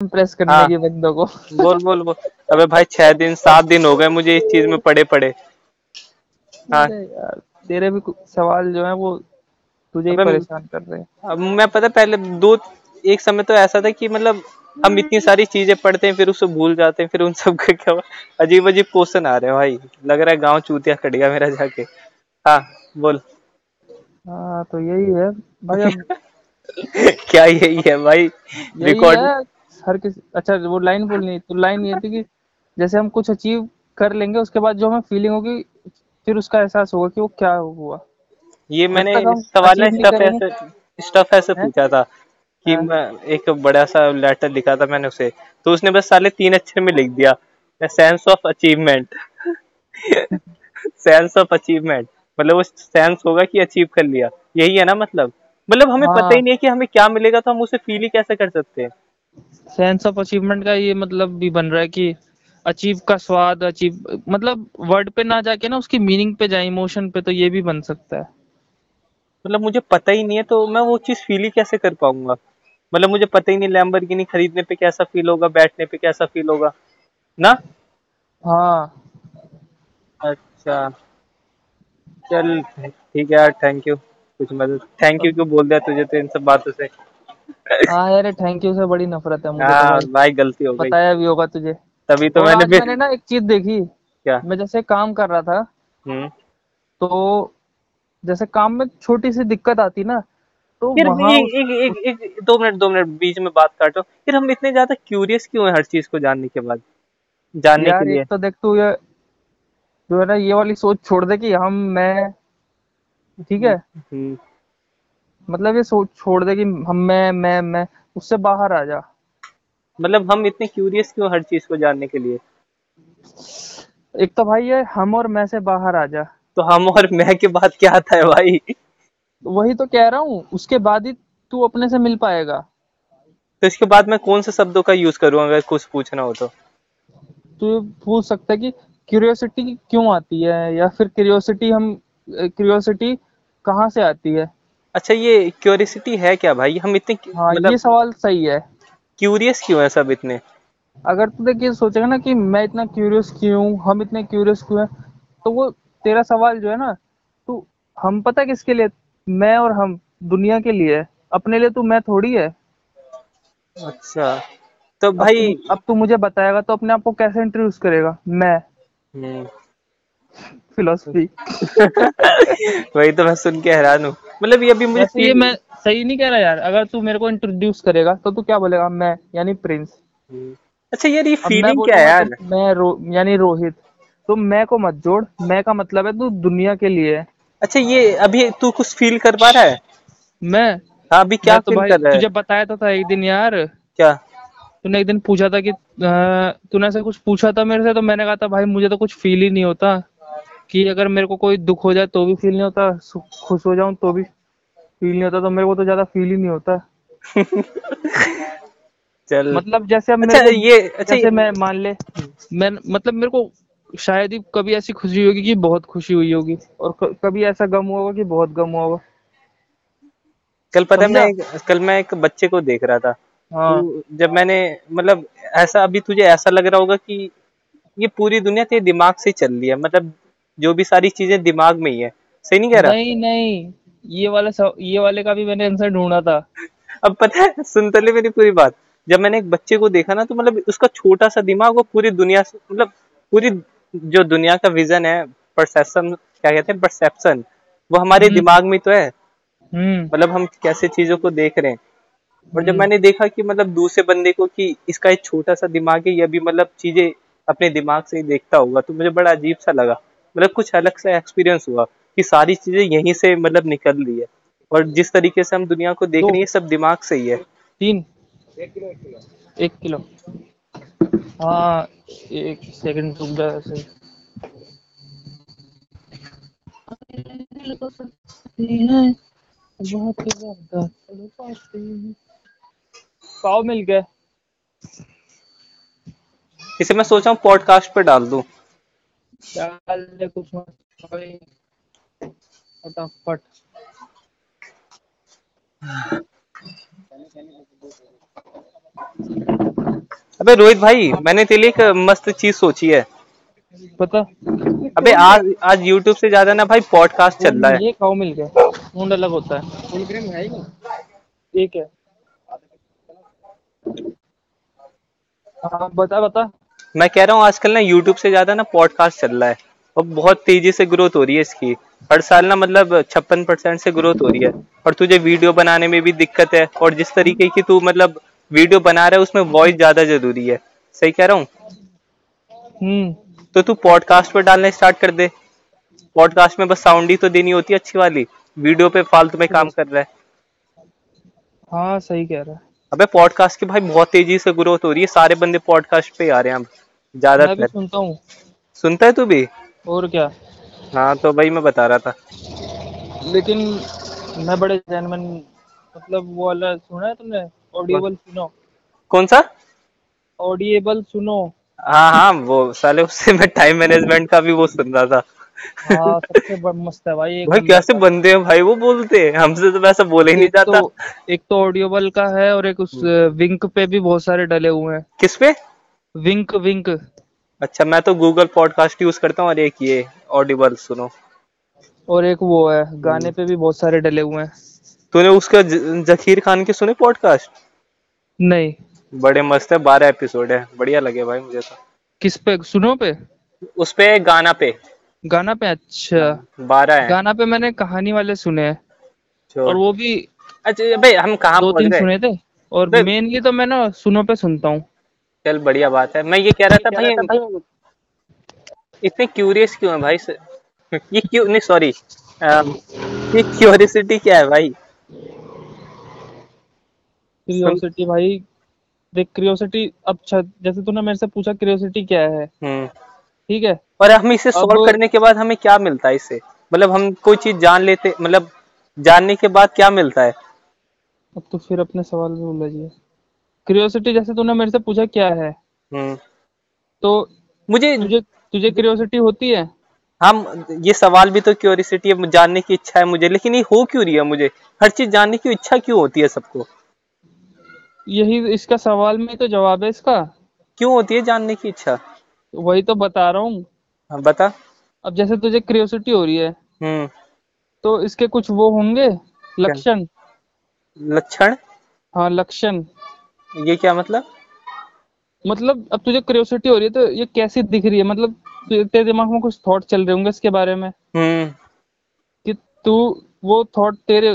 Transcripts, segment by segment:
Impress करने हाँ। की बंदों को। बोल बोल बोल। अबे भाई छह दिन सात दिन हो गए मुझे इस चीज़ में पड़े पड़े। हाँ। यार तेरे भी सवाल जो है वो तुझे ही परेशान कर रहे हैं। अब मैं पता पहले दो एक समय तो ऐसा था कि मतलब हम इतनी सारी चीज़ें पढ़ते हैं फिर उसे भूल जाते हैं फिर उन सब का क्या अजीब अजीब क्वेश्चन आ रहे हैं भाई। लग रहा है गाँव चूतिया कट गया मेरा जाके। हाँ बोल। हाँ तो यही है। भाई क्या यही है भाई? रिकॉर्ड हर किसी अच्छा वो लाइन बोलनी तो लाइन ये थी कि जैसे हम कुछ अचीव कर लेंगे उसके बाद जो हमें फीलिंग होगी फिर उसका एहसास होगा कि वो क्या हुआ। ये मैंने सवाल स्टफ़ ऐसे स्टफ़ ऐसे पूछा था कि हाँ। मैं एक बड़ा सा लेटर लिखा था मैंने उसे तो उसने बस साले तीन अक्षर में लिख दिया sense of achievement sense of achievement मतलब वो सेंस होगा कि अचीव कर लिया यही है ना मतलब? मतलब हमें पता ही। हाँ नहीं है कि हमें क्या मिलेगा तो हम उसे फील ही कैसे कर सकते हैं? सेंस ऑफ़ अचीवमेंट का ये मतलब भी बन रहा है कि अचीव का स्वाद अचीव मतलब वर्ड पे ना जाके ना उसकी मीनिंग पे जाए इमोशन पे तो ये भी बन सकता है। मतलब मुझे पता ही नहीं है तो मैं वो चीज़ फील ही कैसे कर पाऊँगा? मतलब मुझे पता ही नहीं लैम्बोर्गिनी खरीदने पे कैसा फील होगा बैठने पे कैसा फील होगा ना? हाँ। अच्छा। चल ठीक है यार थैंक यू कुछ मदद थैंक यू क्यों बोल दिया तुझे तो इन सब बातों से? हाँ यार थैंक यू से बड़ी नफरत है मुझे तो हाँ भाई। भाई गलती हो गई। बताया भी होगा तुझे। तभी तो मैंने भी मैंने ना एक चीज़ देखी। क्या? मैं जैसे काम कर रहा था हम्म। तो जैसे काम में छोटी सी दिक्कत आती ना तो फिर एक एक एक एक दो मिनट दो मिनट बीच में बात काटो। फिर हम इतने ज़्यादा क्यूरियस क्यों हैं हर चीज़ को जानने के बाद? जानने के लिए। तो देख तू ये जो है ना ये वाली सोच छोड़ दे कि हम मैं ठीक है? हम्म। मतलब ये सोच छोड़ दे कि हम मैं मैं मैं उससे बाहर आ जा। मतलब हम इतने क्यूरियस क्यों हर चीज़ को जानने के लिए? एक तो भाई ये हम और मैं से बाहर आ जा। तो हम और मैं के बाद क्या आता है भाई? वही तो कह रहा हूँ उसके बाद ही तू अपने से मिल पाएगा। तो इसके बाद मैं कौन से शब्दों का यूज़ करूँ अगर कुछ पूछना हो तो? तू पूछ सकता है कि क्यूरियोसिटी क्यों आती है या फिर क्यूरियोसिटी हम क्यूरियोसिटी कहाँ से आती है? अच्छा ये क्यूरियसिटी है क्या भाई? हम इतने हाँ मतलब ये सवाल सही है। क्यूरियस क्यों है सब इतने? अगर तू देखिए सोचेगा ना कि मैं इतना क्यूरियस क्यों हम इतने क्यूरियस क्यों हैं तो वो तेरा सवाल जो है ना तू हम पता किसके लिए? मैं और हम दुनिया के लिए अपने लिए तू मैं थोड़ी है। अच्छा तो अब भाई तू अब तू मुझे बताएगा तो अपने आप को कैसे इंट्रोड्यूस करेगा? मैं। हम्म, फिलोसफी वही तो मैं सुन के हैरान हूँ। मतलब ये अभी मुझे ये मैं सही नहीं कह रहा यार। अगर तू मेरे को इंट्रोड्यूस करेगा तो तू क्या बोलेगा? मैं यानी प्रिंस अच्छा यार ये फीलिंग क्या है यार? तो मैं रो, यानी रोहित। तो मैं को मत जोड़ मैं का मतलब है तू दुनिया के लिए। है अच्छा ये अभी तू कुछ फील कर पा रहा है? मैं? हाँ अभी क्या तो भाई कर रहा है? तुझे बताया तो था एक दिन यार। क्या? तूने एक दिन पूछा था कि तूने ऐसे कुछ पूछा था मेरे से? तो मैंने कहा था भाई मुझे तो कुछ फील ही नहीं होता। कि अगर मेरे को कोई दुख हो जाए तो भी फील नहीं होता खुश हो जाऊँ तो भी फील नहीं होता तो मेरे को तो ज़्यादा फील ही नहीं होता। चल। मतलब जैसे अब अच्छा ये अच्छा जैसे मैं मान ले मैं मतलब मेरे को शायद ही कभी ऐसी खुशी होगी कि बहुत खुशी हुई होगी और कभी ऐसा गम हुआ होगा कि बहुत गम हुआ होगा। कल पता है मैं कल मैं एक बच्चे को देख रहा था। हाँ। तो जब मैंने मतलब ऐसा अभी तुझे ऐसा लग रहा होगा कि ये पूरी दुनिया तेरे दिमाग से चल रही है मतलब जो भी सारी चीज़ें दिमाग में ही है। सही नहीं कह रहा? नहीं नहीं। ये वाला ये वाले का भी मैंने आंसर ढूंढा था। अब पता है सुन तो ले मेरी पूरी बात। जब मैंने एक बच्चे को देखा ना तो मतलब उसका छोटा सा दिमाग वो पूरी दुनिया से मतलब पूरी जो दुनिया का विजन है परसेप्शन क्या कहते हैं परसेप्शन वो हमारे हम्म। दिमाग में तो है। हम्म। मतलब हम कैसे चीज़ों को देख रहे हैं। और जब हम्म। मैंने देखा कि मतलब दूसरे बंदे को कि इसका एक छोटा सा दिमाग है ये भी मतलब चीज़ें अपने दिमाग से ही देखता होगा तो मुझे बड़ा अजीब सा लगा। मतलब कुछ अलग सा एक्सपीरियंस हुआ कि सारी चीज़ें यहीं से मतलब निकल रही है। और जिस तरीके से हम दुनिया को देख रहे हैं सब दिमाग से ही है। तीन। एक किलो। हाँ एक सेकंड रुक जा ऐसे। पाव मिल गए इसे मैं सोचा हूँ पॉडकास्ट पे डाल दूँ। डाल दे कुछ मत भाई फटाफट। अबे रोहित भाई मैंने तेरे लिए एक मस्त चीज़ सोची है। पता अबे आज आज यूट्यूब से ज़्यादा ना भाई पॉडकास्ट चल रहा है। ये खाओ मिल गया मुंड अलग होता है। फुल एक है। हाँ बता बता। मैं कह रहा हूँ आजकल ना यूट्यूब से ज़्यादा ना पॉडकास्ट चल रहा है। और बहुत तेज़ी से ग्रोथ हो रही है इसकी। हर साल ना मतलब छप्पन परसेंट से ग्रोथ हो रही है। और तुझे वीडियो बनाने में भी दिक्कत है। और जिस तरीके की तू मतलब वीडियो बना रहा है उसमें वॉइस ज़्यादा ज़रूरी है। सही कह रहा हूँ? हम्म। तो तू पॉडकास्ट पर डालना स्टार्ट कर दे। पॉडकास्ट में बस साउंड ही तो देनी होती है अच्छी वाली। वीडियो पे फालतू में काम कर रहा है। हाँ सही कह रहा है। अबे पॉडकास्ट की भाई बहुत तेज़ी से ग्रोथ हो रही है सारे बंदे पॉडकास्ट पे आ रहे हैं भी सुनता हूँ। सुनता है तू भी? और क्या? हाँ तो भाई मैं बता रहा था। लेकिन मैं बड़े जेनवन मतलब वो वाला सुना है तुमने? ऑडिएबल सुनो। कौन सा? ऑडिएबल सुनो। हाँ हाँ वो साले उससे मैं टाइम मैनेजमेंट का भी वो सुन रहा था। हाँ सबसे मस्त है भाई एक भाई कैसे बंदे हैं भाई वो बोलते हैं। हमसे तो वैसा बोले ही नहीं जाता तो एक तो ऑडियोबल का है और एक उस विंक पे भी बहुत सारे डले हुए हैं। किस पे? विंक विंक अच्छा मैं तो गूगल पॉडकास्ट यूज़ करता हूँ और एक ये ऑडिबल सुनो। और एक वो है गाने पे भी बहुत सारे डले हुए हैं। तूने उसका जखीर खान के सुने पॉडकास्ट नहीं। बड़े मस्त है बारह एपिसोड है। बढ़िया लगे भाई मुझे तो। किस पे? सुनो पे? उस पे गाना पे। गाना पे अच्छा। बारह है। गाना पे मैंने कहानी वाले सुने हैं। और वो भी अच्छा भाई हम कहाँ दो तीन सुने थे। और मेनली तो मैं ना सुनो पे सुनता हूँ। चल बढ़िया बात है। मैं ये कह रहा था भाई इतने क्यूरियस क्यों है भाई? ये क्यों नहीं सॉरी ये क्यूरियोसिटी क्या है भाई? क्यूरियोसिटी भाई। देख क्यूरियोसिटी अब छ- जैसे तूने मेरे से पूछा क्यूरियोसिटी क्या है? हम्म। ठीक है? और हम इसे सॉल्व करने के बाद हमें क्या मिलता है इससे मतलब हम कोई चीज़ जान लेते मतलब जानने के बाद क्या मिलता है? अब तो फिर अपने सवाल में उलझिए क्यूरियोसिटी जैसे तूने मेरे से पूछा क्या है? हम्म। तो मुझे तुझे तुझे क्यूरियोसिटी होती है? हम ये सवाल भी तो क्यूरियोसिटी है जानने की इच्छा है मुझे लेकिन ये हो क्यों रही है मुझे? हर चीज़ जानने की इच्छा क्यों होती है सबको? यही इसका सवाल में तो जवाब है इसका। क्यों होती है जानने की इच्छा? वही तो बता रहा हूँ। हाँ, बता। अब जैसे तुझे क्यूरियोसिटी हो रही है हम्म। तो इसके कुछ वो होंगे? लक्षण। लक्षण? हाँ लक्षण। ये क्या मतलब? मतलब अब तुझे क्रियोसिटी हो रही है तो ये कैसी दिख रही है? मतलब तेरे दिमाग में कुछ थॉट चल रहे होंगे इसके बारे में? हम्म। कि तू वो थॉट तेरे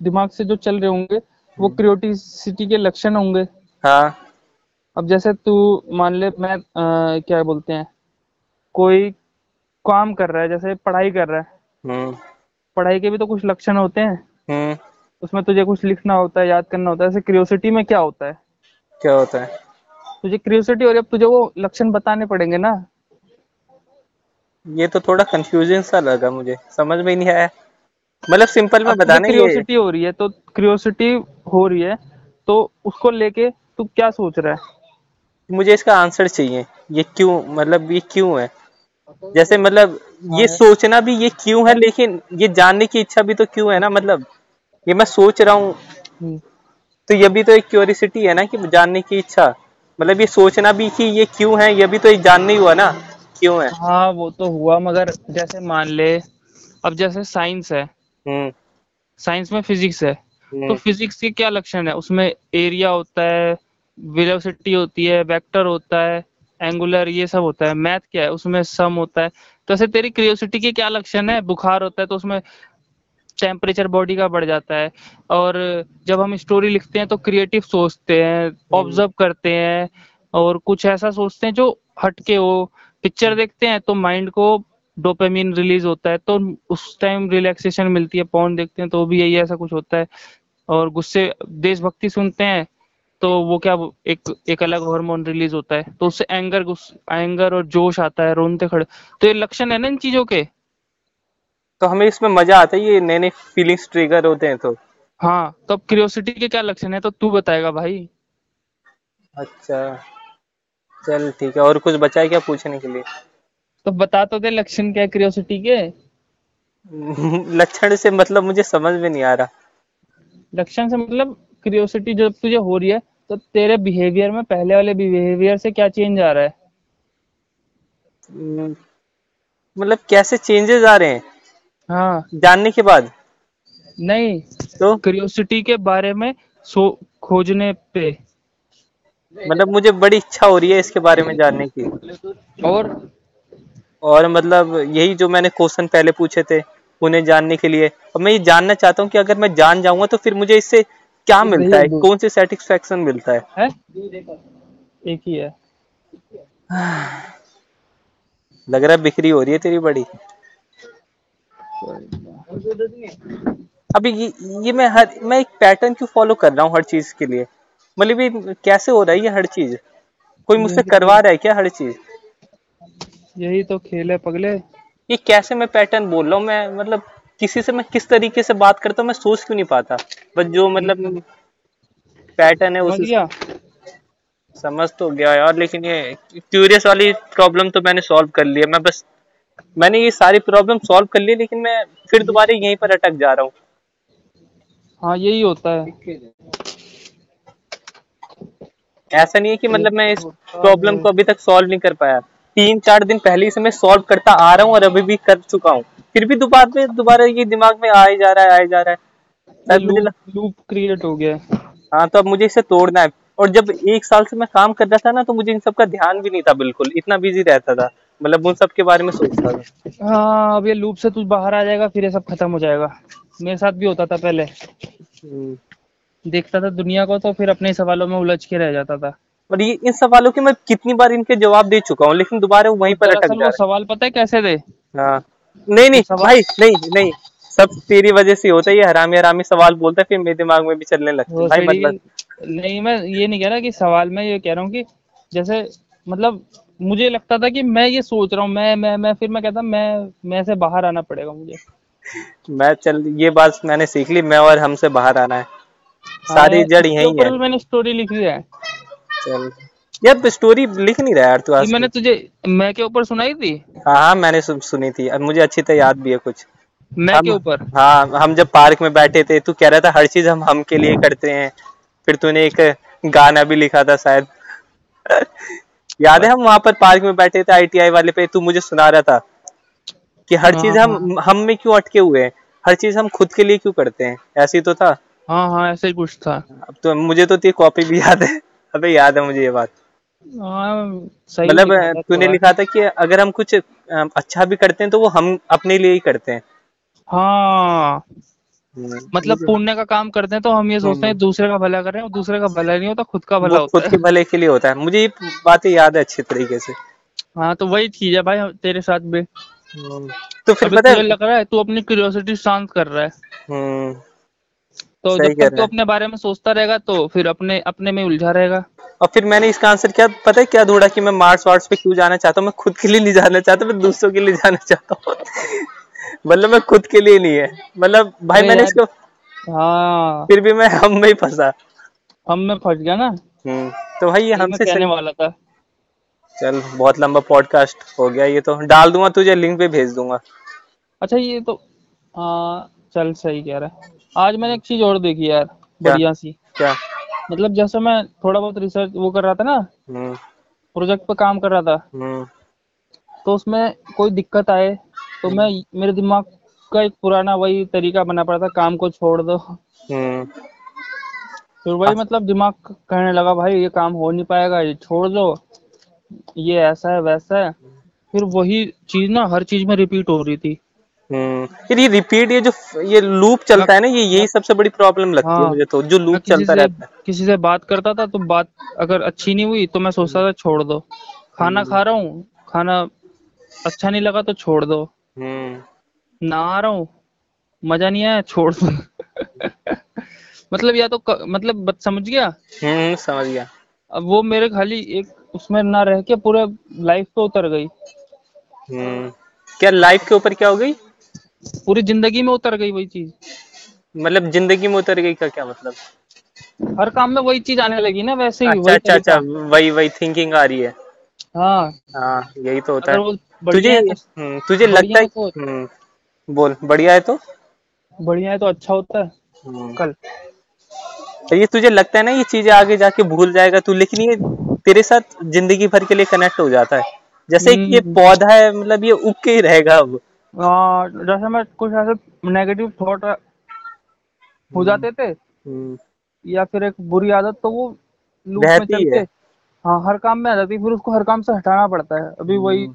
दिमाग से जो चल रहे होंगे वो क्यूरियोसिटी के लक्षण होंगे। हाँ। अब जैसे तू मान ले मैं अ, क्या बोलते हैं कोई काम कर रहा है जैसे पढ़ाई कर रहा है। हम्म। पढ़ाई के भी तो कुछ लक्षण होते हैं। हम्म। उसमें तुझे कुछ लिखना होता है याद करना होता है। ऐसे क्यूरियोसिटी में क्या होता है? क्या होता है? तुझे क्यूरियोसिटी रही है अब तुझे वो लक्षण बताने पड़ेंगे ना। ये तो थोड़ा कंफ्यूजन सा लगा मुझे। समझ में नहीं आया। मतलब सिंपल में बताना ये क्यूरियोसिटी हो रही है तो क्रियोसिटी हो रही है तो उसको लेके तू क्या सोच रहा है? मुझे इसका आंसर चाहिए। ये क्यों? मतलब ये क्यों है? जैसे मतलब ये हाँ। सोचना भी ये क्यों है लेकिन ये जानने की इच्छा भी तो क्यों है ना? मतलब ये मैं सोच रहा हूँ। हम्म, तो ये भी तो एक क्यूरिसिटी है ना कि जानने की इच्छा। मतलब ये सोचना भी कि ये क्यों है ये भी तो एक जानना ही हुआ ना क्यों है। हाँ वो तो हुआ मगर जैसे मान ले अब जैसे साइंस है। हम्म। साइंस में फिजिक्स है। तो हम्म फिजिक्स के क्या लक्षण है? उसमें एरिया होता है वेलोसिटी होती है वेक्टर होता है एंगुलर ये सब होता है मैथ क्या है उसमें सम होता है। तो ऐसे तेरी क्रियोसिटी के क्या लक्षण है? बुखार होता है तो उसमें टेम्परेचर बॉडी का बढ़ जाता है। और जब हम स्टोरी लिखते हैं तो क्रिएटिव सोचते हैं ऑब्ज़र्व करते हैं और कुछ ऐसा सोचते हैं जो हटके हो। पिक्चर देखते हैं तो माइंड को डोपामिन रिलीज़ होता है तो उस टाइम रिलैक्सेशन मिलती है पॉन देखते हैं तो भी यही ऐसा कुछ होता है। और गुस्से देशभक्ति सुनते हैं तो वो क्या एक एक अलग हार्मोन रिलीज़ होता है। तो उससे एंगर एंगर और जोश आता है रोनते खड़े। तो ये लक्षण है ना इन चीज़ों के? तो हमें इसमें मज़ा आता है ये नए नए फीलिंग्स ट्रिगर होते हैं तो। हाँ तो अब क्यूरियोसिटी के क्या लक्षण है? तो तू बताएगा भाई। अच्छा चल ठीक है और कुछ बचा है क्या पूछने के लिए? तो बता तो दे लक्षण क्या क्यूरियोसिटी के। लक्षण से मतलब मुझे समझ में नहीं आ रहा। लक्षण से मतलब क्यूरियोसिटी जब तुझे हो रही है तो तेरे बिहेवियर में पहले वाले बिहेवियर से क्या चेंज आ रहा है? हम्म, मतलब कैसे चेंजेस आ रहे हैं? हाँ। जानने के बाद? नहीं तो? क्यूरियोसिटी के बारे में सो खोजने पे। मतलब मुझे बड़ी इच्छा हो रही है इसके बारे में जानने की। और? और मतलब यही जो मैंने क्वेश्चन पहले पूछे थे उन्हें जानने के लिए। और मैं ये जानना चाहता हूँ कि अगर मैं जान जाऊँगा तो फिर मुझे इससे क्या मिलता है? कौन सी सेटिस्फेक्शन मिलता है? है? एक ही है। लग रहा है बिक्री हो रही है तेरी बड़ी। अभी ये, ये मैं हर मैं एक पैटर्न क्यों फॉलो कर रहा हूँ हर चीज़ के लिए? मतलब ये कैसे हो रहा है ये हर चीज़? कोई मुझसे करवा रहा है क्या हर चीज़? यही तो खेल है पगले। ये कैसे मैं पैटर्न बोल रहा हूँ? मैं मतलब किसी से मैं किस तरीके से बात करता हूँ मैं सोच क्यों नहीं पाता। बस जो मतलब पैटर्न है उस समझ तो गया यार लेकिन ये क्यूरियस वाली प्रॉब्लम तो मैंने सॉल्व कर लिया मैं बस मैंने ये सारी प्रॉब्लम सॉल्व कर ली लेकिन मैं फिर दोबारा यहीं पर अटक जा रहा हूँ। हाँ यही होता है। ऐसा नहीं है कि मतलब मैं इस प्रॉब्लम को अभी तक सॉल्व नहीं कर पाया। तीन चार दिन पहले से मैं सॉल्व करता आ रहा हूँ और अभी भी कर चुका हूँ। फिर भी दोबारा में दोबारा ये दिमाग में आ ही जा रहा है आ ही जा रहा है। मुझे लूप लूप क्रिएट हो गया। हाँ तो अब मुझे इसे तोड़ना है। और जब एक साल से मैं काम कर रहा था ना तो मुझे इन सब का ध्यान भी नहीं था बिल्कुल। इतना बिज़ी रहता था। मतलब उन सब के बारे में सोचता था। हाँ अब ये लूप से तू बाहर आ जाएगा फिर ये सब खत्म हो जाएगा। मेरे साथ भी होता था पहले। हम्म। देखता था दुनिया को तो फिर अपने सवालों में उलझ के रह जाता था। और ये इन सवालों के मैं कितनी बार इनके जवाब दे चुका हूँ लेकिन दोबारा वो वहीं पर अटक जा सवाल पता है कैसे थे है। नहीं नहीं भाई नहीं नहीं। सब तेरी वजह से होता है ये हरामी हरामी सवाल बोलता है फिर मेरे दिमाग में भी चलने लगता है। भाई मतलब नहीं मैं ये नहीं कह रहा कि सवाल मैं ये कह रहा हूँ कि जैसे मतलब मुझे लगता था कि मैं ये सोच रहा हूँ मैं मैं मैं फिर मैं कहता मैं मैं से बाहर आना पड़ेगा मुझे। मैं चल ये बात मैंने सीख ली मैं और हमसे बाहर आना है। सारी जड़ यही है। मैंने स्टोरी लिखी है। चल। यार स्टोरी लिख नहीं रहा यार तू आज। मैंने तुझे मैं के ऊपर सुनाई थी? हाँ हाँ मैंने सुन, सुनी थी। अब मुझे अच्छी तरह याद भी है कुछ। मैं हम, के ऊपर? हाँ हम जब पार्क में बैठे थे तू कह रहा था हर चीज़ हम हम के लिए करते हैं। फिर तूने एक गाना भी लिखा था शायद। याद है हम वहाँ पर पार्क में बैठे थे आईटीआई वाले पे? तू मुझे सुना रहा था कि हर हाँ, चीज़ हम हम में क्यों अटके हुए हैं? हर चीज़ हम खुद के लिए क्यों करते हैं? ऐसे ही तो था। हाँ हाँ ऐसे ही कुछ था। अब तो मुझे तो तेरी कॉपी भी याद है। अबे याद है मुझे ये बात। हाँ सही मतलब तूने लिखा था कि अगर हम कुछ अच्छा भी करते हैं तो वो हम अपने लिए ही करते हैं। हाँ। हम्म, मतलब पुण्य का काम करते हैं तो हम ये सोचते हैं दूसरे का भला कर रहे हैं और दूसरे का भला नहीं होता खुद का भला होता खुद के भले के लिए होता है। मुझे ये बातें याद है अच्छे तरीके से। हाँ तो वही चीज़ है भाई तेरे साथ भी। तो फिर पता है लग रहा है तू अपनी क्यूरियोसिटी शांत कर रहा है। हम्म, तो जब तक तू। अपने बारे में सोचता रहेगा तो फिर अपने अपने में उलझा रहेगा। और फिर मैंने इसका आंसर क्या पता है क्या ढूंढा कि मैं मार्स वार्स पे क्यों जाना चाहता हूँ? मैं खुद के लिए नहीं जाना चाहता मैं दूसरों के लिए जाना चाहता हूँ। मतलब मैं खुद के लिए नहीं है। मतलब भाई मैंने इसको हाँ। फिर भी मैं हम में ही फंसा। हम में फंस गया ना? हम्म, तो भाई ये ये हमसे कहने वाला था। चल बहुत लंबा पॉडकास्ट हो गया ये तो। डाल दूँगा तुझे लिंक पे भेज दूँगा। अच्छा ये तो हाँ चल सही कह रहा है। आज मैंने एक चीज़ और देखी यार बढ़िया सी। क्या? मतलब जैसे मैं थोड़ा बहुत रिसर्च वो कर रहा था ना हम्म। प्रोजेक्ट पे काम कर रहा था। हम्म। तो उसमें कोई दिक्कत आए तो मैं मेरे दिमाग का एक पुराना वही तरीका बना पड़ा था काम को छोड़ दो। हम्म। फिर वही मतलब दिमाग कहने लगा भाई ये काम हो नहीं पाएगा ये छोड़ दो। ये ऐसा है वैसा है। फिर वही चीज़ ना हर चीज़ में रिपीट हो रही थी। हम्म फिर ये रिपीट ये जो ये लूप चलता है ना ये यही सबसे बड़ी प्रॉब्लम लगती हाँ, है। मुझे तो जो लूप चलता रहता है। किसी से बात करता था तो बात अगर अच्छी नहीं हुई तो मैं सोचता था छोड़ दो। खाना खा रहा हूँ खाना अच्छा नहीं लगा तो छोड़ दो। हम्म। आ रहा हूँ मज़ा नहीं आया छोड़ दो। मतलब या तो क, मतलब बत समझ गया? हम्म समझ गया। अब वो मेरे खाली एक उसमें ना रह के पूरे लाइफ पे उतर गई। हम्म। क्या लाइफ के ऊपर क्या हो गई? पूरी ज़िंदगी में उतर गई वही चीज़। मतलब ज़िंदगी में उतर गई का क्या मतलब? हर काम में वही चीज़ आने लगी ना वैसे ही अच्छा अच्छा अच्छा वही वही थिंकिंग आ रही है। हाँ। हाँ यही तो होता है। तुझे तो हम्म, तुझे लगता है तो- हम्म बोल बढ़िया है तो? बढ़िया है तो अच्छा होता है। हम्म, कल। तो ये तुझे लगता है ना ये चीज़ें आगे जाके भूल जाएगा तू लेकिन ये तेरे साथ ज़िंदगी भर के लिए कनेक्ट हो जाता है। जैसे एक ये। पौधा है मतलब ये उग के ही रहेगा अब। आ, जैसे मैं कुछ ऐसे नेगेटिव थॉट हो जाते थे हम्म, या फिर एक बुरी आदत तो वो लूप में रहती चल है। हाँ हर काम में आ जाती फिर उसको हर काम से हटाना पड़ता है। अभी वही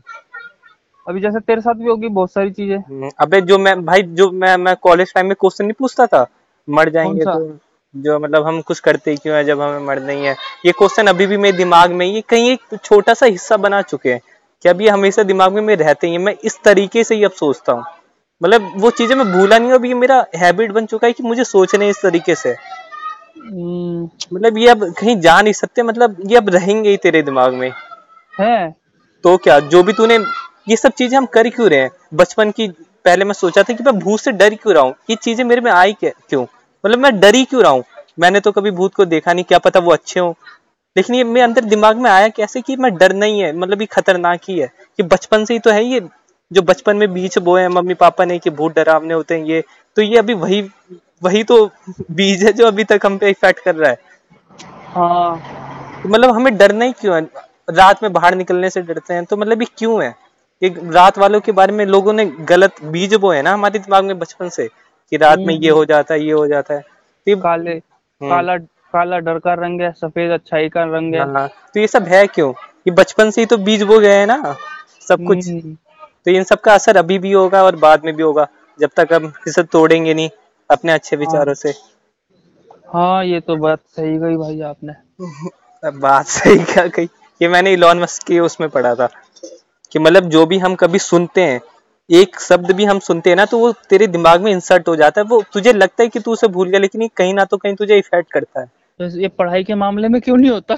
अभी जैसे तेरे साथ भी होगी बहुत सारी चीज़ें। हम्म, अबे जो मैं भाई जो मैं मैं कॉलेज टाइम में क्वेश्चन नहीं पूछता था मर जाएँगे तो जो मतलब हम कुछ करते क्यों है जब हमें मर नहीं है। ये क्वेश्चन अभी भी मेरे दिमाग में ये कहीं एक छोटा सा हिस्सा बना चुके हैं। कि अब ये हमेशा दिमाग में मेरे रहते ही हैं मैं इस तरीके से ही अब सोचता हूँ। मतलब वो चीज़ें मैं भूला नहीं हूँ अब ये मेरा हैबिट बन चुका है कि मुझे सोचना है इस तरीके से। हम्म, मतलब ये अब कहीं जा नहीं सकते मतलब ये अब रहेंगे ही तेरे दिमाग में। है। तो क्या जो भी तूने ये सब चीज़ें हम कर क्यों रहे हैं? बचपन की पहले मैं सोचा था कि मैं भूत से डर क्यों रहा हूँ? ये चीज़ें मेरे में आई क्यों मतलब मैं डरी क्यों रहा हूँ? मैंने तो कभी भूत को देखा नहीं क्या पता वो अच्छे हो। लेकिन ये मेरे अंदर दिमाग में आया कैसे कि मैं डर नहीं है मतलब ये खतरनाक ही है कि बचपन से ही तो है ये जो बचपन में बीज बोए हैं मम्मी पापा ने कि भूत डरावने होते हैं ये तो ये अभी वही वही तो बीज है जो अभी तक हम पे इफ़ेक्ट कर रहा है। हाँ। तो मतलब हमें डरना ही क्यों है? रात में बाहर निकलने से डरते हैं तो मतलब ये क्यों है? ये रात वालों के बारे में लोगों ने गलत बीज बोए ना हमारे दिमाग में बचपन से कि रात में ये हो जाता है ये हो जाता है। तो काले हम्म। काला काला डर का रंग है सफ़ेद अच्छाई का रंग है। हाँ, तो ये सब है क्यों? ये बचपन से ही तो बीज बो गए हैं ना सब कुछ। हम्म, तो इन सब का असर अभी भी होगा और बाद में भी होगा जब तक हम इसे तोड़ेंगे नहीं अपने अच्छे विचारों से। हाँ ये तो बात सही गई भाई आपने। बात सही क्या कही? ये मैंने इलॉन मस्क के उसमें पढ़ा था कि मतलब जो भी हम कभी सुनते हैं एक शब्द भी हम सुनते हैं ना तो वो तेरे दिमाग में इंसर्ट हो जाता है। वो तुझे लगता है कि तू उसे भूल गया लेकिन ये कहीं ना तो कहीं तुझे इफ़ेक्ट करता है। तो ये पढ़ाई के मामले में क्यों नहीं होता?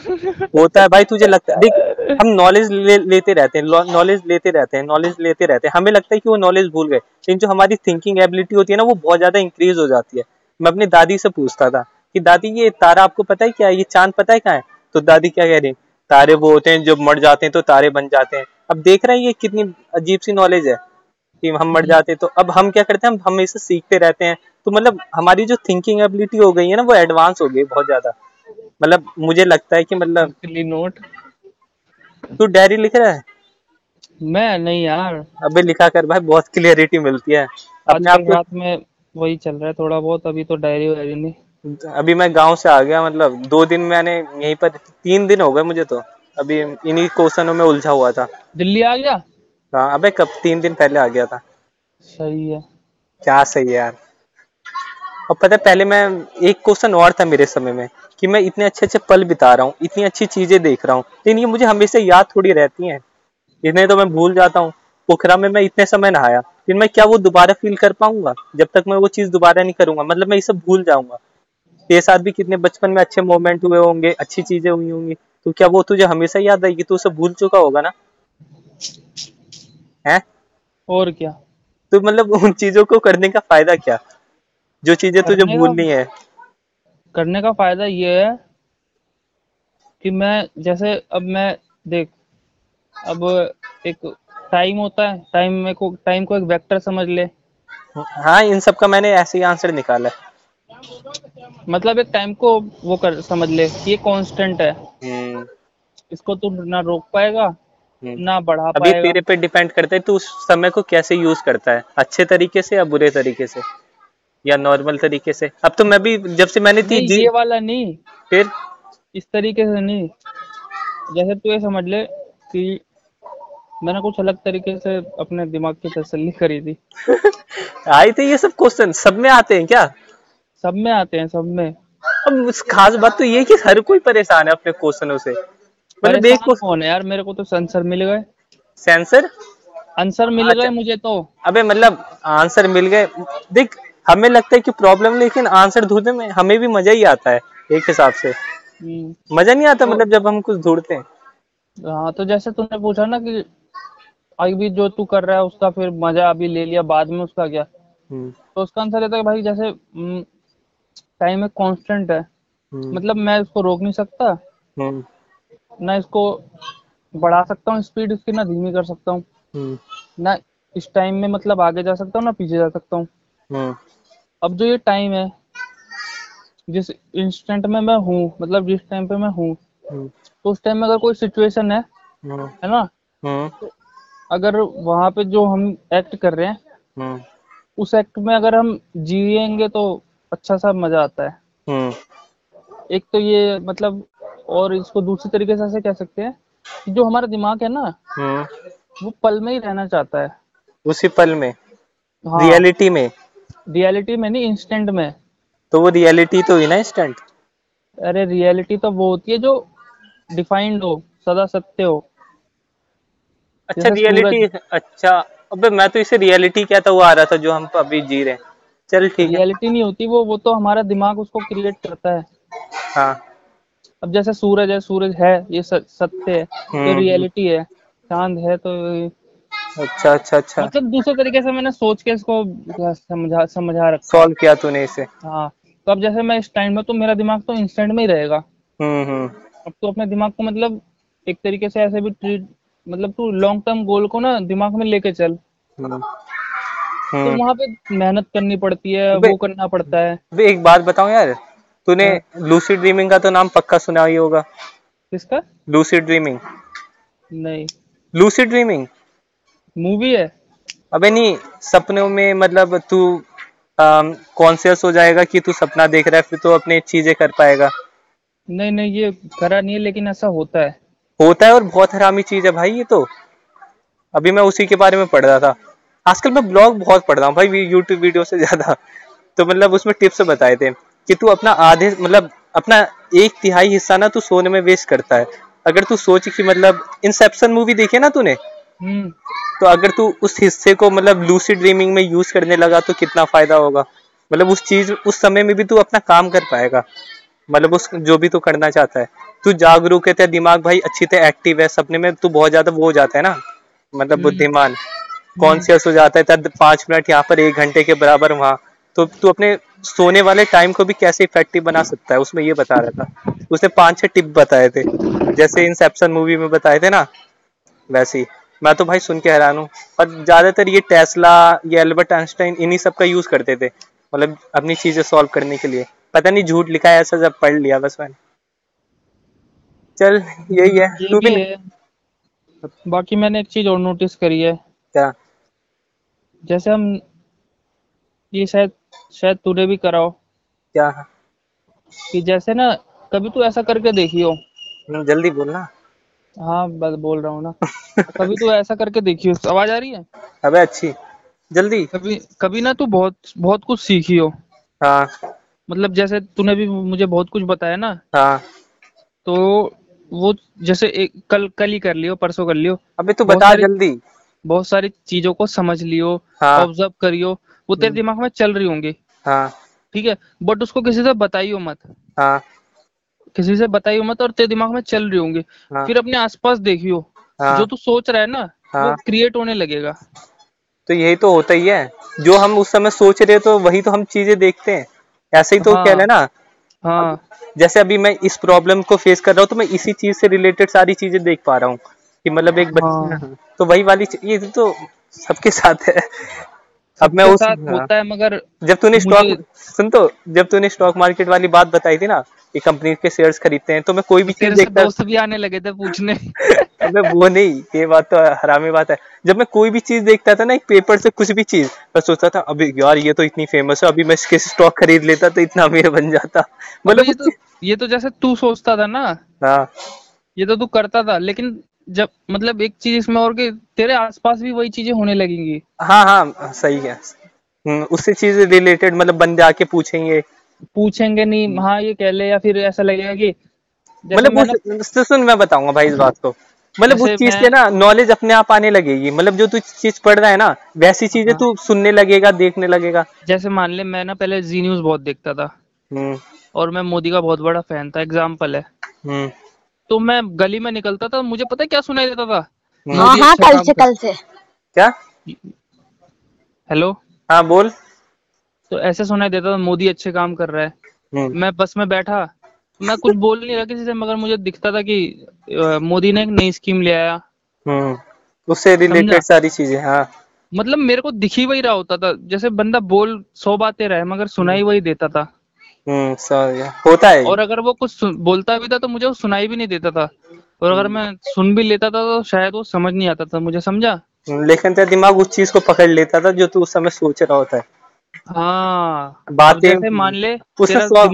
होता है भाई तुझे लगता है देख हम नॉलेज ले, लेते रहते हैं नॉलेज लेते रहते हैं नॉलेज लेते रहते हैं। हमें लगता है कि वो नॉलेज भूल गए। लेकिन जो हमारी थिंकिंग एबिलिटी होती है ना वो बहुत ज़्यादा इंक्रीज हो जाती है। मैं अपनी दादी से पूछता था कि दादी ये तारा आपको पता है क्या है? ये चाँद पता है क्या है? तो दादी क्या कह रही तारे वो होते हैं जब मर जाते हैं तो तारे बन जाते हैं। अब देख रहे हैं ये कितनी अजीब सी नॉलेज है। कि हम मर जाते तो अब हम क्या करते हैं? हम हमेशा सीखते रहते हैं। तो मतलब हमारी जो थिंकिंग एबिलिटी हो गई है ना वो एडवांस हो गई बहुत ज़्यादा। मतलब मुझे लगता है कि मतलब नोट तू डायरी लिख रहा है? मैं? नहीं यार। अबे लिखा कर भाई बहुत क्लियरिटी मिलती है। अपने आप रात में वही चल रहा है थोड़ा बहुत अभी तो डायरी वायरी नहीं। अभी मैं गाँव से आ गया मतलब दो दिन मैंने यहीं पर तीन दिन हो गए मुझे तो। अभी इन्हीं क्वेश्चनों में उलझा हुआ था। दिल्ली आ गया? हाँ अबे कब तीन दिन पहले आ गया था। सही है। क्या सही है यार। और पता है पहले मैं एक क्वेश्चन और था मेरे समय में कि मैं इतने अच्छे अच्छे पल बिता रहा हूँ इतनी अच्छी चीज़ें देख रहा हूँ। लेकिन ये मुझे हमेशा याद थोड़ी रहती हैं। इतने तो मैं भूल जाता हूँ। पोखरा में मैं इतने समय नहाया फिर मैं क्या वो दोबारा फील कर पाऊँगा? जब तक मैं वो चीज़ दोबारा नहीं करूँगा। मतलब मैं ये सब भूल जाऊँगा। तेरे साथ भी कितने बचपन में अच्छे मोमेंट हुए होंगे अच्छी चीज़ें हुई होंगी। तो क्या वो तुझे हमेशा याद आएगी? तो उसे भूल चुका होगा ना? है? और क्या? तो मतलब उन चीज़ों को करने का फ़ायदा क्या? जो चीज़ें तुझे भूलनी है। करने का फ़ायदा ये है कि मैं जैसे अब मैं देख अब एक टाइम होता है टाइम में को टाइम को एक वेक्टर समझ ले। हाँ इन सब का मैंने ऐसे ही आंसर निकाला है। मतलब एक टाइम को वो कर समझ ले ये कांस्टेंट है। हम्म, इसको तू ना रोक पाएगा। ना बढ़ा अभी तेरे पे डिपेंड करता है तू उस समय को कैसे यूज़ करता है? अच्छे तरीके से या बुरे तरीके से? या नॉर्मल तरीके से? अब तो मैं भी जब से मैंने थी ये वाला नहीं। फिर? इस तरीके से नहीं। जैसे तू ये समझ ले कि मैंने कुछ अलग तरीके से अपने दिमाग की तसल्ली करी थी। आई थे ये सब क्वेश्चन सब में आते हैं क्या? सब में आते हैं सब में। अब खास बात तो ये कि हर कोई परेशान है अपने क्वेश्चनों से। मतलब एक परेशान कौन है यार? मेरे को तो आंसर मिल गए। सेंसर आंसर मिल अच्छा। गए मुझे तो। अबे मतलब आंसर मिल गए। देख हमें लगता है कि प्रॉब्लम लेकिन आंसर ढूँढने में हमें भी मज़ा ही आता है एक हिसाब से। हम्म, मज़ा नहीं आता तो, मतलब जब हम कुछ ढूंढते हैं। हाँ तो जैसे तूने पूछा ना कि अभी जो तू कर रहा है उसका फिर मज़ा अभी ले लिया बाद में उसका क्या? हम्म, तो उसका आंसर रहता है भाई जैसे टाइम एक कांस्टेंट है। हम्म, मतलब मैं उसको रोक नहीं सकता। हम्म, ना इसको बढ़ा सकता हूँ स्पीड इसकी ना धीमी कर सकता हूँ। हम्म, ना इस टाइम में मतलब आगे जा सकता हूँ ना पीछे जा सकता हूँ। हम्म, अब जो ये टाइम है जिस इंस्टेंट में मैं हूँ मतलब जिस टाइम पे मैं हूँ हम्म। तो उस टाइम में अगर कोई सिचुएशन है हम्म है ना? हम्म अगर वहाँ पे जो हम एक्ट कर रहे हैं उस एक्ट में अगर हम जिएँगे तो अच्छा सा मज़ा आता है। एक तो ये मतलब और इसको दूसरी तरीके से ऐसे कह सकते हैं कि जो हमारा दिमाग है ना हम्म। वो पल में ही रहना चाहता है। उसी पल में? हाँ। रियलिटी में? रियलिटी में नहीं इंस्टेंट में। तो वो रियलिटी तो हुई ना इंस्टेंट अरे रियलिटी तो वो होती है जो डिफाइंड हो सदा सत्य हो। अच्छा रियलिटी अच्छा अबे मैं तो इसे रियलिटी कहता हुआ आ रहा था जो हम अभी जी रहे हैं। चल ठीक है। रियलिटी नहीं होती वो वो तो हमारा दिमाग उसको क्रिएट करता है। हाँ। अब जैसे सूरज है सूरज है ये सत्य है ये हम्म। रियलिटी है चाँद है तो अच्छा अच्छा अच्छा। मतलब दूसरे तरीके से मैंने सोच के इसको समझा समझा रखा। सॉल्व किया तूने इसे। हाँ तो अब जैसे मैं इस टाइम में तो मेरा दिमाग तो इंस्टेंट में ही रहेगा। हम्म हम्म। अब तो अपने दिमाग को मतलब एक तरीके से ऐसे भी ट्रीट मतलब तू लॉन्ग टर्म गोल को ना दिमाग में लेके चल। हम्म। तो हम्म। वहाँ पे मेहनत करनी पड़ती है वो करना पड़ता है। एक बात बताऊँ यार? तूने लूसिड ड्रीमिंग का तो नाम पक्का सुना ही होगा। किसका? लूसिड ड्रीमिंग नहीं। लूसिड ड्रीमिंग मूवी है। अबे नहीं सपनों में मतलब तू कॉन्शियस हो जाएगा कि तू सपना देख रहा है फिर तो अपनी चीज़ें कर पाएगा। नहीं नहीं ये करा नहीं है लेकिन ऐसा होता है। होता है और बहुत हरामी चीज़ है भाई ये तो। अभी मैं उसी के बारे में पढ़ रहा था। आजकल मैं ब्लॉग बहुत पढ़ रहा हूँ भाई यूट्यूब वीडियो से ज़्यादा। तो मतलब उसमें टिप्स बताए थे। कि तू अपना आधे मतलब अपना एक तिहाई हिस्सा ना तू सोने में वेस्ट करता है। अगर तू सोच कि मतलब इंसेप्शन मूवी देखी ना तूने? हम्म। तो अगर तू उस हिस्से को मतलब लूसिड ड्रीमिंग में यूज़ करने लगा तो कितना फ़ायदा होगा? मतलब उस चीज़ उस समय में भी तू अपना काम कर पाएगा। मतलब उस जो भी तू करना चाहता है। तू जागरूक है तेरा दिमाग भाई अच्छी तरह एक्टिव है सपने में तू बहुत ज़्यादा वो हो जाता है ना? मतलब हम्म। बुद्धिमान। कॉन्सियस हो जाता है तेरा पाँच मिनट यहाँ पर एक घंटे के बराबर वहाँ। तो तू अपने सोने वाले टाइम को भी कैसे इफ़ेक्टिव बना सकता है? उसमें ये बता रहा था। उसने पाँच छह टिप बताए थे। जैसे इंसेप्शन मूवी में बताए थे ना? वैसे ही। मैं तो भाई सुन के हैरान हूँ। और ज़्यादातर ये टेस्ला ये एल्बर्ट आइंस्टाइन इन्हीं सब का यूज़ करते थे। मतलब अपनी चीज़ें सॉल्व करने के लिए। पता नहीं झूठ लिखा है ऐसा जब पढ़ लिया बस मैंने। चल यही है। ये तू भी भी है बाकी मैंने एक चीज़ और नोटिस करी है। क्या? जैसे हम ये शायद शायद तूने भी करा हो। क्या? कि जैसे ना कभी तू ऐसा करके देखी हो। हम्म, जल्दी बोलना हाँ बस बोल रहा हूँ ना। कभी तू ऐसा करके देखी हो? आवाज़ आ रही है? अबे अच्छी। जल्दी। कभी कभी ना तू बहुत बहुत कुछ सीखी हो। हाँ। मतलब जैसे तूने भी मुझे बहुत कुछ बताया ना। हाँ। तो वो जैसे एक कल कल ही कर लियो परसों कर लियो। अबे तू बता जल्दी। बहुत सारी चीज़ों को समझ लियो ऑब्ज़र्व हाँ। ऑब्ज़र्व करियो। वो तेरे हम्म। दिमाग में चल रही होंगी। हाँ। ठीक है? बट उसको किसी से बताइयो मत। हाँ। किसी से बताइयो मत और तेरे दिमाग में चल रही होंगी। हाँ। फिर अपने आसपास देखियो। हाँ। जो तू सोच रहा है ना वो। क्रिएट होने लगेगा। तो यही तो होता ही है। जो हम उस समय सोच रहे तो वही तो हम चीज़ें देखते हैं। ऐसे ही तो हाँ। है ना? हाँ। जैसे अभी मैं इस प्रॉब्लम को फेस कर रहा हूँ तो मैं इसी चीज़ से रिलेटेड सारी चीज़ें देख पा रहा हूँ। कि मतलब एक बच्चा हाँ। तो वही वाली ये तो सबके साथ है। अब मैं उस। होता है मगर जब तूने स्टॉक सुन तो जब तूने स्टॉक मार्केट वाली बात बताई थी ना कि कंपनी के शेयर्स खरीदते हैं तो मैं कोई भी चीज़ देखता दोस्त भी आने लगे थे पूछने। अबे वो नहीं ये बात तो हरामी बात है। जब मैं कोई भी चीज़ देखता था ना एक पेपर से कुछ भी चीज़ मैं सोचता था अभी यार ये तो इतनी फ़ेमस है अभी मैं इसके स्टॉक खरीद लेता तो इतना अमीर बन जाता। मतलब ये तो ये तो जैसे तू सोचता था ना हाँ। ये तो तू करता था लेकिन जब मतलब एक चीज़ इसमें और कि तेरे आसपास भी वही चीज़ें होने लगेंगी। हाँ हाँ सही है। हम्म, उससे चीज़ रिलेटेड मतलब बंदे आके पूछेंगे। पूछेंगे नहीं हाँ ये कह ले या फिर ऐसा लगेगा कि मतलब सुन मैं बताऊँगा भाई इस बात को। मतलब उस चीज़ से ना नॉलेज अपने आप आने लगेगी। मतलब जो तू चीज़ पढ़ रहा है ना वैसी चीज़ें हाँ। तू सुनने लगेगा देखने लगेगा। जैसे मान ले मैं ना पहले जी न्यूज़ बहुत देखता था। हम्म। और मैं मोदी का बहुत बड़ा फ़ैन था एग्ज़ाम्पल है। हम्म। तो मैं गली में निकलता था मुझे पता है क्या सुनाई देता था? हम्म। हाँ हाँ कल से कल से। क्या? हेलो? हाँ बोल। तो ऐसे सुनाई देता था मोदी अच्छे काम कर रहा है। हम्म। मैं बस में बैठा मैं कुछ बोल नहीं रहा किसी से मगर मुझे दिखता था कि मोदी ने एक नई स्कीम ले आया। हम्म उससे रिलेटेड सारी चीज़ें हाँ। मतलब मेरे को दिखी वही रहा होता था जैसे बंदा बोल सौ बातें रहे मगर सुनाई वही देता था। हम्म होता है और अगर वो कुछ बोलता भी था तो मुझे वो सुनाई भी नहीं देता था। और अगर मैं सुन भी लेता था तो शायद वो समझ नहीं आता था मुझे समझा? हम्म, लेकिन तेरा दिमाग उस चीज़ को पकड़ लेता था जो तू उस समय सोच रहा होता है। हाँ बातें मान ले उसने सौ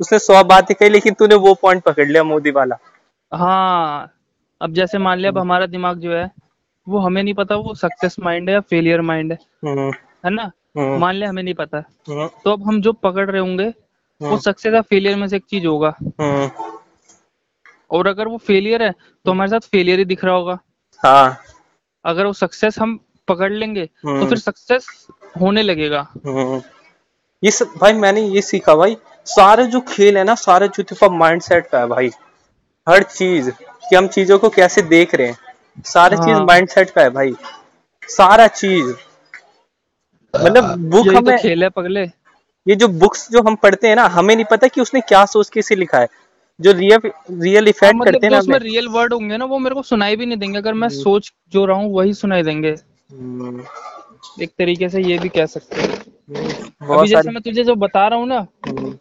उसने सौ बातें कही लेकिन तूने वो पॉइंट पकड़ लिया मोदी वाला। हाँ अब जैसे मान लिया अब हमारा दिमाग जो है वो हमें नहीं पता वो सक्सेस माइंड है या फेलियर माइंड है। हम्म। है ना? हम्म। मान लिया हमें नहीं पता। हम्म। तो अब हम जो पकड़ रहे होंगे वो सक्सेस या फेलियर में से एक चीज़ होगा। हम्म, और अगर वो फेलियर है तो हमारे साथ फेलियर ही दिख रहा होगा। हाँ। अगर वो सक्सेस हम पकड़ लेंगे तो हम्म। फिर सक्सेस होने लगेगा। हम्म ये सब भाई मैंने ये सीखा भाई सारे जो खेल है ना सारे जो माइंड सेट का है भाई। हर चीज़ कि हम चीज़ों को कैसे देख रहे हैं। सारे चीज़ हाँ। माइंड सेट का है भाई। सारा चीज़। मतलब बुक यही तो खेल है पगले। ये जो बुक्स जो हम पढ़ते हैं ना हमें नहीं पता कि उसने क्या सोच के इसे लिखा है। जो रियल रियल इफ़ेक्ट मतलब करते हैं ना उसमें रियल वर्ड होंगे ना वो मेरे को सुनाई भी नहीं देंगे। अगर मैं सोच जो रहा हूँ वही सुनाई देंगे। हम्म, एक तरीके से ये भी कह सकते हैं। अभी जैसे मैं तुझे जो बता रहा हूँ ना हम्म,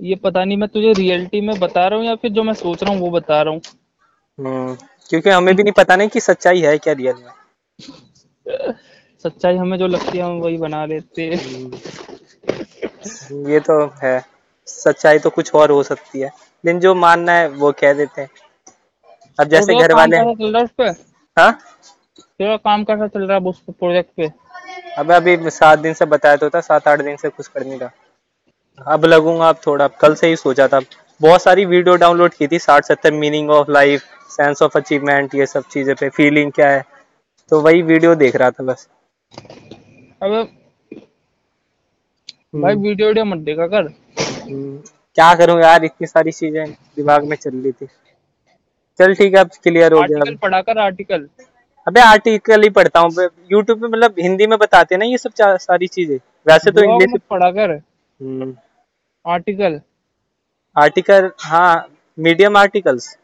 ये पता नहीं मैं तुझे रियलिटी में बता रहा हूँ या फिर जो मैं सोच रहा हूँ वो बता रहा हूँ। हम्म, क्योंकि हमें भी नहीं पता नहीं कि सच्चाई है क्या रियल में। सच्चाई हमें जो लगती है हम वही बना लेते हैं। ये तो है। सच्चाई तो कुछ और हो सकती है। लेकिन जो मानना है वो कह देते हैं। अब जैसे घर वाले है हाँ? तेरा काम कैसा चल रहा है उस प्रोजेक्ट पे? अब अभी सात दिन से बताया तो था सात आठ दिन से कुछ कर नहीं रहा अब लगूँगा अब थोड़ा। कल से ही सोचा था बहुत सारी वीडियो डाउनलोड की थी साठ सत्तर meaning of life sense of achievement ये सब चीज़ें पे। फीलिंग क्या है? तो वही वीडियो देख रहा था बस। अब भाई वीडियो वीडियो मत देखा कर। हम्म, क्या करूँ यार इतनी सारी चीज़ें दिमाग में चल रही थी। चल ठीक है अब क्लियर हो गया। आर्टिकल पढ़ा कर आर्टिकल अबे आर्टिकल ही पढ़ता हूँ। यूट्यूब पे मतलब हिंदी में बताते ना ये सब सारी चीज़ें। वैसे तो इंग्लिश पढ़ा कर। हम्म, आर्टिकल आर्टिकल हाँ मीडियम आर्टिकल्स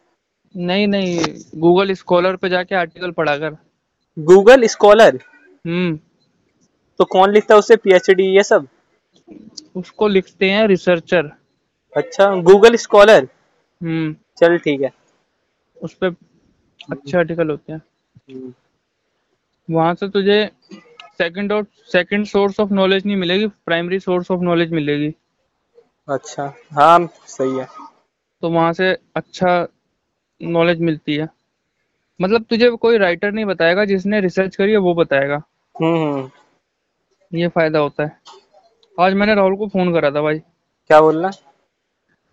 नहीं नहीं गूगल स्कॉलर पे जाके आर्टिकल पढ़ा कर। गूगल स्कॉलर हम्म। तो कौन लिखता है उससे पीएचडी ये सब? उसको लिखते हैं रिसर्चर अच्छा गूगल स्कॉलर हम्म। चल ठीक है। उस पे अच्छे आर्टिकल होते हैं। हम्म, वहाँ से तुझे सेकंड और सेकंड सोर्स ऑफ़ नॉलेज नहीं मिलेगी प्राइमरी सोर्स ऑफ़ नॉलेज मिलेगी। अच्छा हाँ सही है। तो वहाँ से अच्छा नॉलेज मिलती है। मतलब तुझे कोई राइटर नहीं बताएगा जिसने रिसर्च करी है वो बताएगा। हम्म हम्म, ये फ़ायदा होता है। आज मैंने राहुल को फ़ोन करा था भाई। क्या बोलना?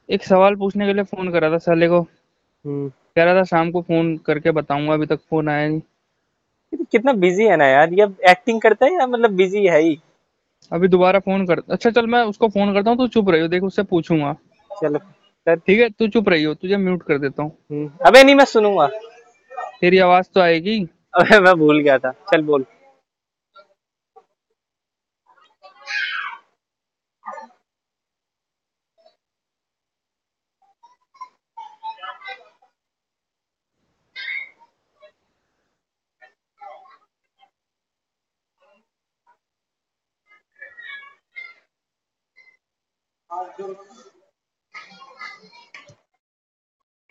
एक सवाल पूछने के लिए फ़ोन करा था साले को। हम्म, कह रहा था शाम को फ़ोन करके बताऊँगा अभी तक फ़ोन आया नहीं। तो कितना बिज़ी है ना यार ये एक्टिंग करता है या मतलब बिज़ी है ही? अभी दोबारा फ़ोन कर अच्छा चल मैं उसको फ़ोन करता हूँ तू चुप रही हो देख उससे पूछूँगा। चलो। ठीक है तू चुप रही हो तुझे म्यूट कर देता हूँ। हम्म, अबे नहीं मैं सुनूँगा। तेरी आवाज़ तो आएगी। अबे मैं भूल गया था चल बोल।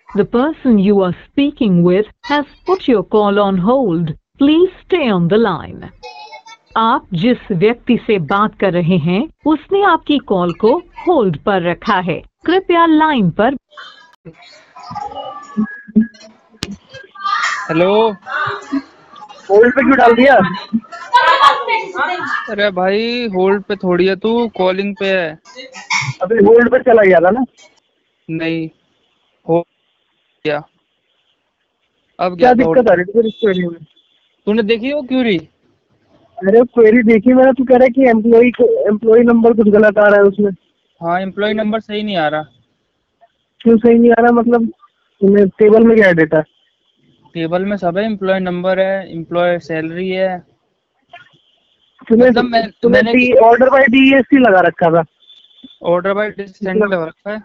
The person you are speaking with has put your call on hold. Please stay on the line. आप जिस व्यक्ति से बात कर रहे हैं उसने आपकी कॉल को होल्ड पर रखा है कृपया लाइन पर हेलो होल्ड पे क्यों डाल दिया? अरे भाई होल्ड पे थोड़ी है तू कॉलिंग पे है। अभी होल्ड पे चला गया था ना? नहीं हो गया। अब क्या दिक्कत आ रही थी क्वेरी में? तूने देखी वो क्यूरी अरे क्वेरी देखी मैंने तू कह रहा है कि एम्प्लॉय एम्प्लॉय नंबर कुछ गलत आ रहा है उसमें। हाँ एम्प्लॉय नंबर सही नहीं आ रहा। क्यों सही नहीं आ रहा? मतलब टेबल में क्या डेटा है टेबल में सब है एम्प्लॉय नंबर है एम्प्लॉय सैलरी है। तुम्हें मतलब मैं- तुम्हें मैंने- ऑर्डर बाय डीएससी लगा रखा था। ऑर्डर बाय डिसेंड लगा रखा है।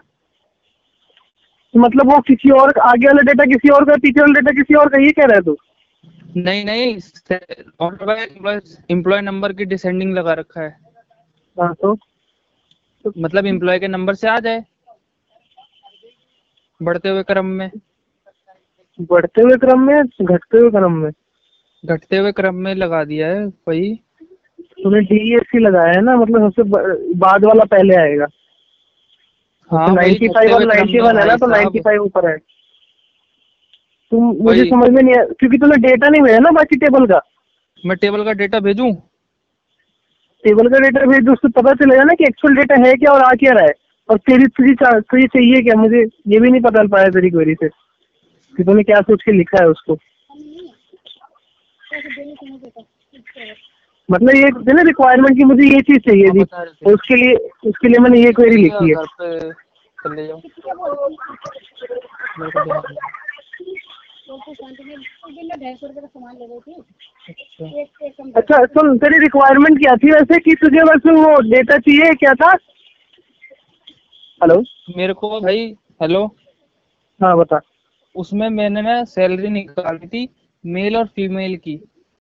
मतलब वो किसी और आगे वाला डेटा किसी और का पीछे वाला डेटा किसी और का ये कह रहा है तू। नहीं नहीं order by employ employ number की डिसेंडिंग लगा रखा है। हाँ तो? मतलब एम्प्लॉय के नंबर से आ जाए। बढ़ते हुए क्रम में। बढ़ते हुए क्रम में घटते हुए क्रम में? घटते हुए क्रम में लगा दिया है वही। तूने डीएससी लगाया है ना मतलब सबसे बाद वाला पहले आएगा। हाँ नाइन्टी फाइव और नाइन्टी वन है ना तो नाइन्टी फाइव ऊपर है। तुम मुझे। समझ में नहीं आया क्योंकि तूने डेटा नहीं भेजा ना बाकी टेबल का। मैं टेबल का डेटा भेजूं? टेबल का डेटा भेज दो उससे पता चलेगा ना कि एक्चुअल डेटा है क्या और आ क्या रहा है। और तेरी तुझे तुझे चाहिए क्या? मुझे ये भी नहीं पता चल पाया तेरी क्वेरी से। कि तूने क्या सोच के लिखा है उसको? मतलब ये ना रिक्वायरमेंट की मुझे ये चीज़ चाहिए थी। उसके लिए उसके लिए मैंने ये क्वेरी लिखी है। अच्छा अच्छा सुन तेरी रिक्वायरमेंट क्या थी वैसे कि तुझे बस वो डेटा चाहिए? क्या था? हेलो मेरे को भाई हेलो हाँ बता। उसमें मैंने ना सैलरी निकाली थी मेल और फीमेल की।